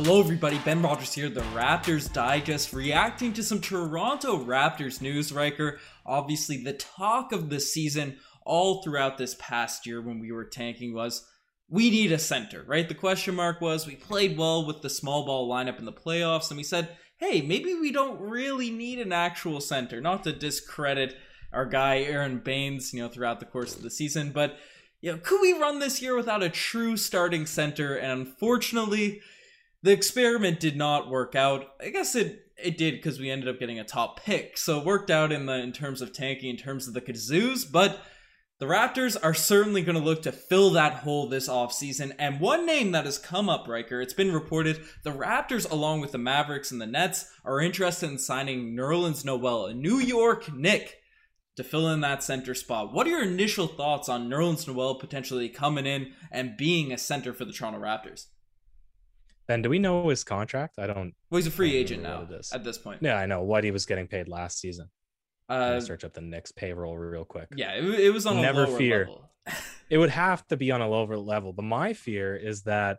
Hello, everybody. Ben Rogers here, the Raptors Digest, reacting to some Toronto Raptors news, Riker. Obviously, the talk of the season all throughout this past year when we were tanking was we need a center, right? The question mark was we played well with the small ball lineup in the playoffs, and we said, hey, maybe we don't really need an actual center. Not to discredit our guy Aaron Baynes, you know, throughout the course of the season, but you know, could we run this year without a true starting center? And unfortunately, the experiment did not work out. I guess it it did because we ended up getting a top pick, so it worked out in the in terms of tanking, in terms of the kazoos, but. The Raptors are certainly going to look to fill that hole this offseason. And one name that has come up, Riker, it's been reported the Raptors, along with the Mavericks and the Nets, are interested in signing Nerlens Noel, a New York Nick, to fill in that center spot. What are your initial thoughts on Nerlens Noel potentially coming in and being a center for the Toronto Raptors? Ben, do we know his contract? I don't. Well, he's a free agent now at this point. Yeah, I know what he was getting paid last season. Uh, search up the Knicks payroll real quick. Yeah, it, it was on never fear. it would have to be on a lower level, but my fear is that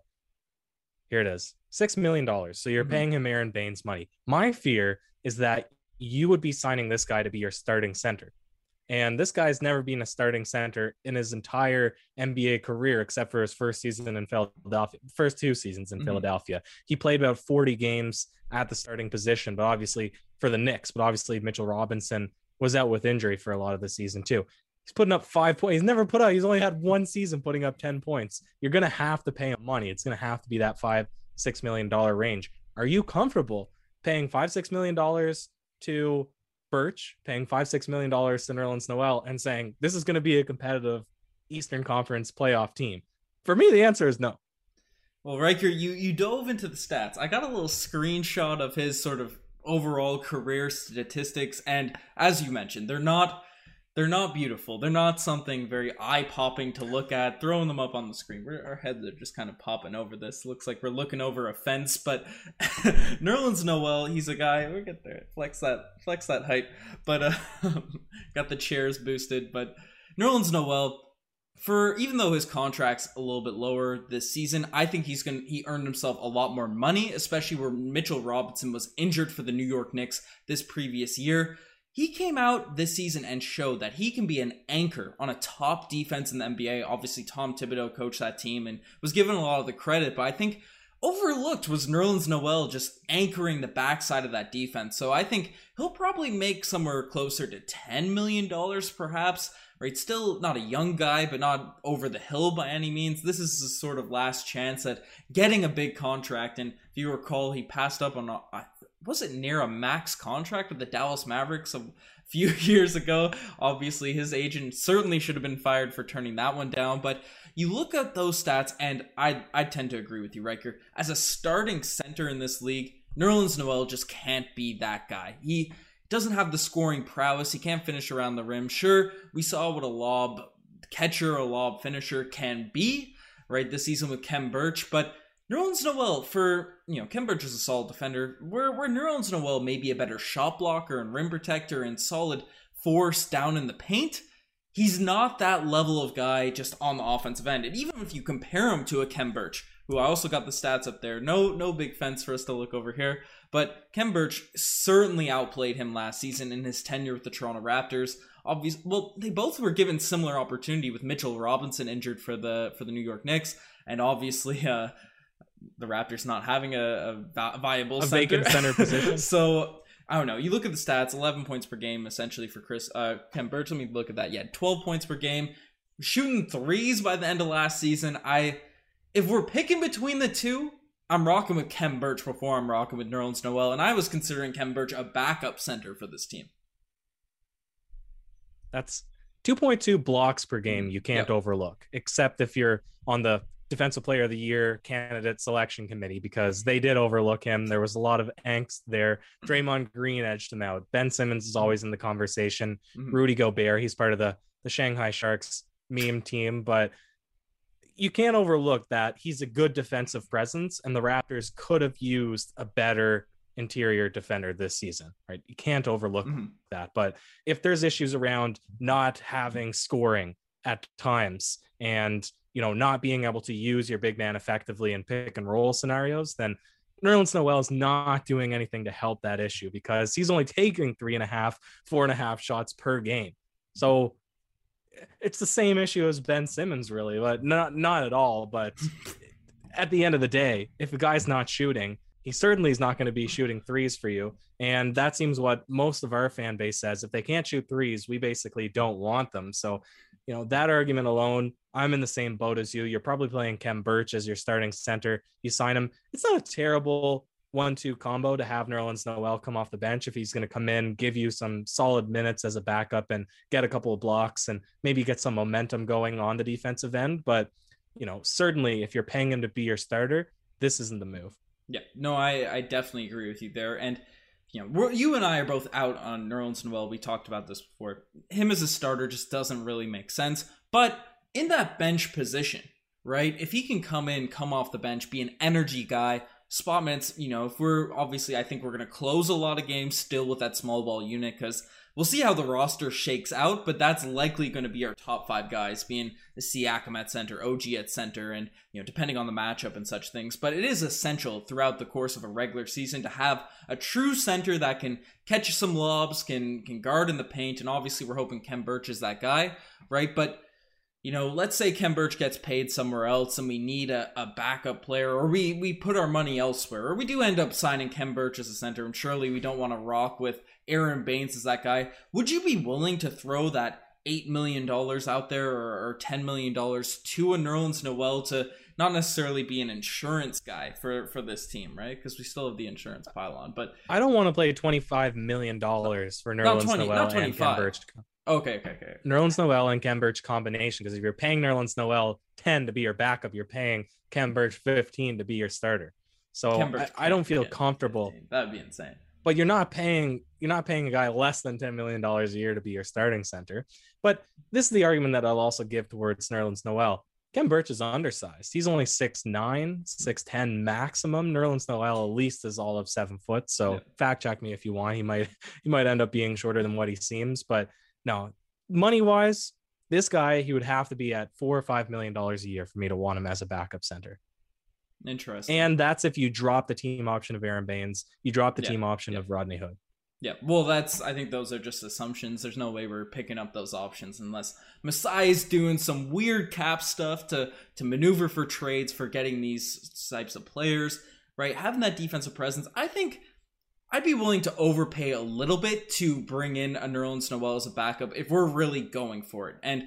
here it is, six million dollars. So you're mm-hmm. paying him Aaron Baynes money. My fear is that you would be signing this guy to be your starting center. And this guy's never been a starting center in his entire NBA career, except for his first season in Philadelphia, first two seasons in mm-hmm. Philadelphia. He played about 40 games at the starting position, but obviously for the Knicks, but obviously Mitchell Robinson was out with injury for a lot of the season too. He's putting up five points. He's never put out, he's only had one season putting up 10 points. You're going to have to pay him money. It's going to have to be that five, $6 million range. Are you comfortable paying five, $6 million to Birch, paying five, $6 million to Nerlens Noel and saying this is going to be a competitive Eastern Conference playoff team? For me, the answer is no. Well, Riker, you you dove into the stats. I got a little screenshot of his sort of overall career statistics and as you mentioned they're not they're not beautiful. They're not something very eye-popping to look at. Throwing them up on the screen. We're, our heads are just kind of popping over this. Looks like we're looking over a fence but nerlens noel he's a guy we get there. Flex that flex that height. But uh got the chairs boosted. But nerlens noel for even though his contract's a little bit lower this season, I think he's to he earned himself a lot more money, especially where Mitchell Robinson was injured for the New York Knicks this previous year. He came out this season and showed that he can be an anchor on a top defense in the NBA. Obviously, Tom Thibodeau coached that team and was given a lot of the credit, but I think overlooked was Nerlens Noel just anchoring the backside of that defense. So I think he'll probably make somewhere closer to $10 million perhaps right? Still not a young guy, but not over the hill by any means. This is his sort of last chance at getting a big contract. And if you recall, he passed up on a, was it near a max contract with the Dallas Mavericks a few years ago? Obviously, his agent certainly should have been fired for turning that one down. But you look at those stats, and I I tend to agree with you, Riker. As a starting center in this league, Nerlens Noel just can't be that guy. He doesn't have the scoring prowess. He can't finish around the rim. Sure, we saw what a lob catcher, a lob finisher can be, right, this season with Khem Birch, but Nerlens Noel, for, you know, Birch is a solid defender, where, where Nerlens Noel may be a better shot blocker and rim protector and solid force down in the paint, he's not that level of guy just on the offensive end. And even if you compare him to a Khem Birch, who I also got the stats up there, no no big fence for us to look over here, but Khem Birch certainly outplayed him last season in his tenure with the Toronto Raptors. Obviously, well, they both were given similar opportunity with Mitchell Robinson injured for the for the New York Knicks, and obviously uh, the Raptors not having a, a viable a center. vacant center position. so I don't know. You look at the stats: 11 points per game essentially for Chris uh, Birch. Let me look at that. Yeah, 12 points per game, shooting threes by the end of last season. I if we're picking between the two, I'm rocking with Khem Birch before I'm rocking with Nerlens Noel, and I was considering Khem Birch a backup center for this team. That's 2.2 blocks per game you can't yep. overlook, except if you're on the defensive player of the year candidate selection committee because they did overlook him. There was a lot of angst there. Draymond Green edged him out. Ben Simmons is always in the conversation. Mm-hmm. Rudy Gobert, he's part of the the Shanghai Sharks meme team, but you can't overlook that he's a good defensive presence, and the Raptors could have used a better interior defender this season, right? You can't overlook mm-hmm. that. But if there's issues around not having scoring at times and you know not being able to use your big man effectively in pick and roll scenarios, then Nerlens Noel is not doing anything to help that issue because he's only taking three and a half, four and a half shots per game. So it's the same issue as Ben Simmons, really, but not not at all. But at the end of the day, if a guy's not shooting, he certainly is not going to be shooting threes for you. And that seems what most of our fan base says. If they can't shoot threes, we basically don't want them. So, you know, that argument alone, I'm in the same boat as you. You're probably playing Khem Birch as your starting center. You sign him. It's not a terrible one-two combo to have Nerlens Noel come off the bench if he's going to come in, give you some solid minutes as a backup, and get a couple of blocks and maybe get some momentum going on the defensive end. But you know, certainly if you're paying him to be your starter, this isn't the move. Yeah, no, I I definitely agree with you there, and you know, you and I are both out on Nerlens Noel. We talked about this before. Him as a starter just doesn't really make sense. But in that bench position, right? If he can come in, come off the bench, be an energy guy, spot minutes, you know, if we're obviously, I think we're going to close a lot of games still with that small ball unit because we'll see how the roster shakes out, but that's likely going to be our top five guys, being the Siakam at center, OG at center, and, you know, depending on the matchup and such things. But it is essential throughout the course of a regular season to have a true center that can catch some lobs, can, can guard in the paint, and obviously we're hoping Khem Birch is that guy, right? But you know, let's say Khem Birch gets paid somewhere else and we need a, a backup player, or we, we put our money elsewhere, or we do end up signing Khem Birch as a center, and surely we don't want to rock with Aaron Baynes as that guy. Would you be willing to throw that $8 million out there or, or $10 million to a Nerlens Noel to not necessarily be an insurance guy for, for this team, right? Because we still have the insurance pylon. But I don't want to play $25 million for Nerlens 20, Noel and Khem Birch. Okay, okay, okay. Nerlens Noel and Khem Birch combination. Because if you're paying Nerlens Noel 10 to be your backup, you're paying Khem Birch 15 to be your starter. So I, I, don't feel comfortable. That would be insane. But you're not paying you're not paying a guy less than $10 million a year to be your starting center. But this is the argument that I'll also give towards Nerlens Noel. Khem Birch is undersized. He's only 6'9, 6'10 maximum. Nerlens Noel at least is all of seven foot. So yeah. fact check me if you want. He might he might end up being shorter than what he seems, but no, money wise, this guy he would have to be at four or five million dollars a year for me to want him as a backup center. Interesting. And that's if you drop the team option of Aaron Baynes, you drop the yeah. team option yeah. of Rodney Hood. Yeah, well, that's I think those are just assumptions. There's no way we're picking up those options unless Masai's doing some weird cap stuff to to maneuver for trades for getting these types of players. Right, having that defensive presence, I think I'd be willing to overpay a little bit to bring in a Nerlens Noel as a backup if we're really going for it. And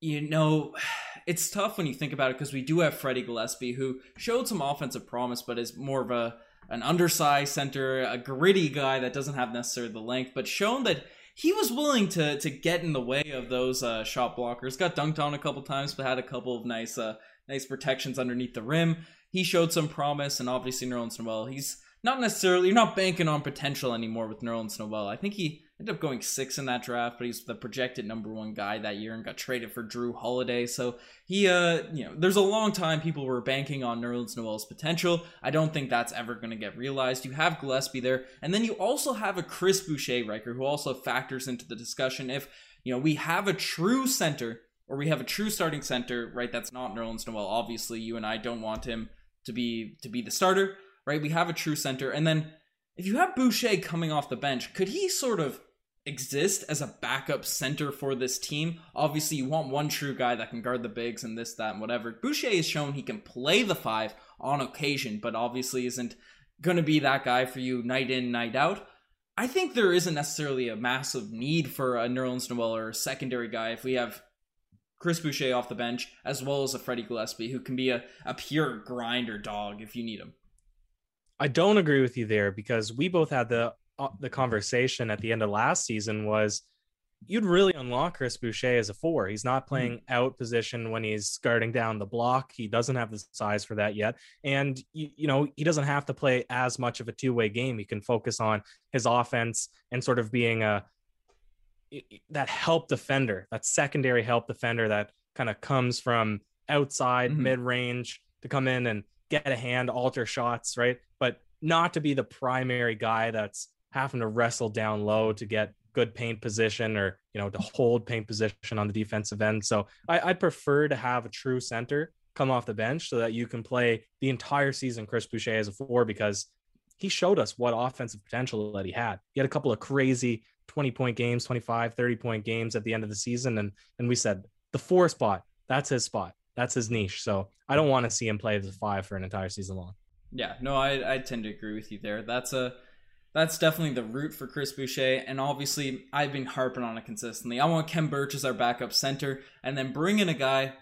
you know, it's tough when you think about it because we do have Freddie Gillespie who showed some offensive promise, but is more of a an undersized center, a gritty guy that doesn't have necessarily the length, but shown that he was willing to to get in the way of those uh, shot blockers. Got dunked on a couple times, but had a couple of nice uh, nice protections underneath the rim. He showed some promise, and obviously Nerlens Noel, he's not necessarily you're not banking on potential anymore with Nerlens Noel. I think he ended up going six in that draft, but he's the projected number one guy that year and got traded for Jrue Holiday. So he, uh, you know, there's a long time people were banking on Nerlens Noel's potential. I don't think that's ever going to get realized. You have Gillespie there, and then you also have a Chris Boucher, Riker, who also factors into the discussion. If you know we have a true center or we have a true starting center, right? That's not Nerlens Noel. Obviously, you and I don't want him to be to be the starter right? We have a true center. And then if you have Boucher coming off the bench, could he sort of exist as a backup center for this team? Obviously, you want one true guy that can guard the bigs and this, that, and whatever. Boucher has shown he can play the five on occasion, but obviously isn't going to be that guy for you night in, night out. I think there isn't necessarily a massive need for a Nerlens Noel or a secondary guy if we have Chris Boucher off the bench, as well as a Freddie Gillespie, who can be a, a pure grinder dog if you need him. I don't agree with you there because we both had the uh, the conversation at the end of last season was you'd really unlock Chris Boucher as a four. He's not mm-hmm. playing mm-hmm. out position when he's guarding down the block. He doesn't have the size for that yet. And, you, you know, he doesn't have to play as much of a two way game. He can focus on his offense and sort of being a, that help defender, that secondary help defender that kind of comes from outside mm-hmm. mid range to come in and get a hand, alter shots, right? But not to be the primary guy that's having to wrestle down low to get good paint position or you know to hold paint position on the defensive end. So I, would prefer to have a true center come off the bench so that you can play the entire season Chris Boucher as a four because he showed us what offensive potential that he had. He had a couple of crazy 20 point games, 25, 30 point games at the end of the season. And, and we said the four spot, that's his spot. That's his niche. So I don't want to see him play as a five for an entire season long. Yeah, no, I, I tend to agree with you there. That's a that's definitely the route for Chris Boucher, and obviously I've been harping on it consistently. I want Khem Birch as our backup center, and then bring in a guy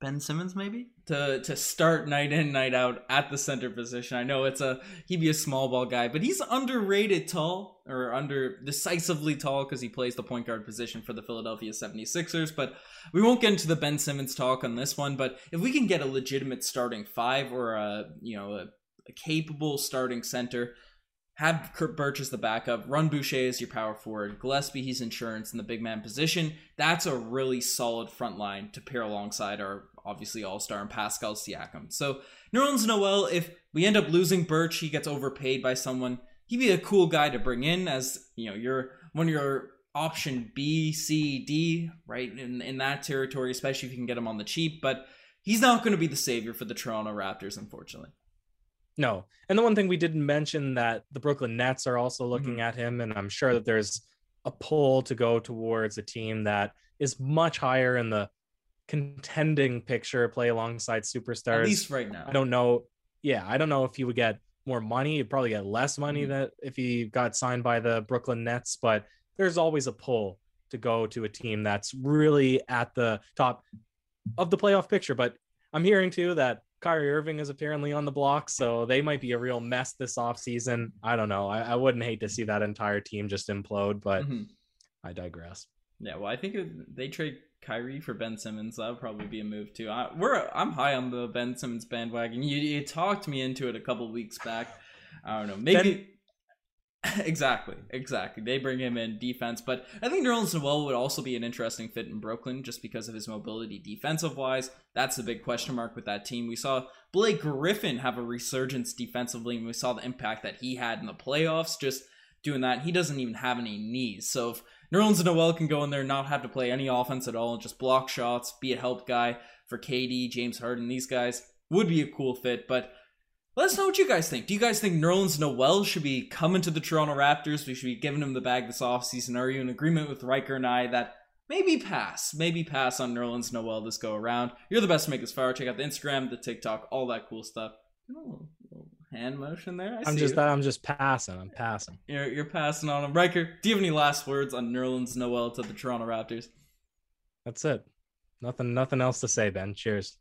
Ben Simmons maybe to to start night in night out at the center position. I know it's a he'd be a small ball guy, but he's underrated tall or under decisively tall because he plays the point guard position for the Philadelphia 76ers, but we won't get into the Ben Simmons talk on this one, but if we can get a legitimate starting five or a, you know, a, a capable starting center have Khem Birch as the backup, run Boucher as your power forward, Gillespie, he's insurance in the big man position. That's a really solid front line to pair alongside our obviously all star and Pascal Siakam. So Nerlens Noel, if we end up losing Birch, he gets overpaid by someone. He'd be a cool guy to bring in as you know your one of your option B, C, D, right in in that territory, especially if you can get him on the cheap. But he's not going to be the savior for the Toronto Raptors, unfortunately. No. And the one thing we didn't mention that the Brooklyn Nets are also looking mm-hmm. at him, and I'm sure that there's a pull to go towards a team that is much higher in the contending picture, play alongside superstars. At least right now. I don't know. Yeah, I don't know if he would get more money. He'd probably get less money mm-hmm. that if he got signed by the Brooklyn Nets, but there's always a pull to go to a team that's really at the top of the playoff picture. But I'm hearing too that Kyrie Irving is apparently on the block, so they might be a real mess this offseason. I don't know. I, I wouldn't hate to see that entire team just implode, but mm-hmm. I digress. Yeah, well, I think if they trade Kyrie for Ben Simmons, that would probably be a move too. I, we're I'm high on the Ben Simmons bandwagon. You, you talked me into it a couple weeks back. I don't know. Maybe ben, exactly, exactly. They bring him in defense, but I think Nerlens Noel would also be an interesting fit in Brooklyn just because of his mobility defensive wise. That's the big question mark with that team. We saw Blake Griffin have a resurgence defensively, and we saw the impact that he had in the playoffs just doing that. He doesn't even have any knees. So if Nerlens Noel can go in there not have to play any offense at all just block shots, be a help guy for KD, James Harden, these guys, would be a cool fit. But let us know what you guys think. Do you guys think Nerlens Noel should be coming to the Toronto Raptors? We should be giving him the bag this offseason. Are you in agreement with Riker and I that maybe pass, maybe pass on Nerlens Noel this go around? You're the best to make this fire. Check out the Instagram, the TikTok, all that cool stuff. Little hand motion there. I am just that. I'm just passing. I'm passing. You're you're passing on him. Riker, do you have any last words on Nerlens Noel to the Toronto Raptors? That's it. Nothing. Nothing else to say, Ben. Cheers.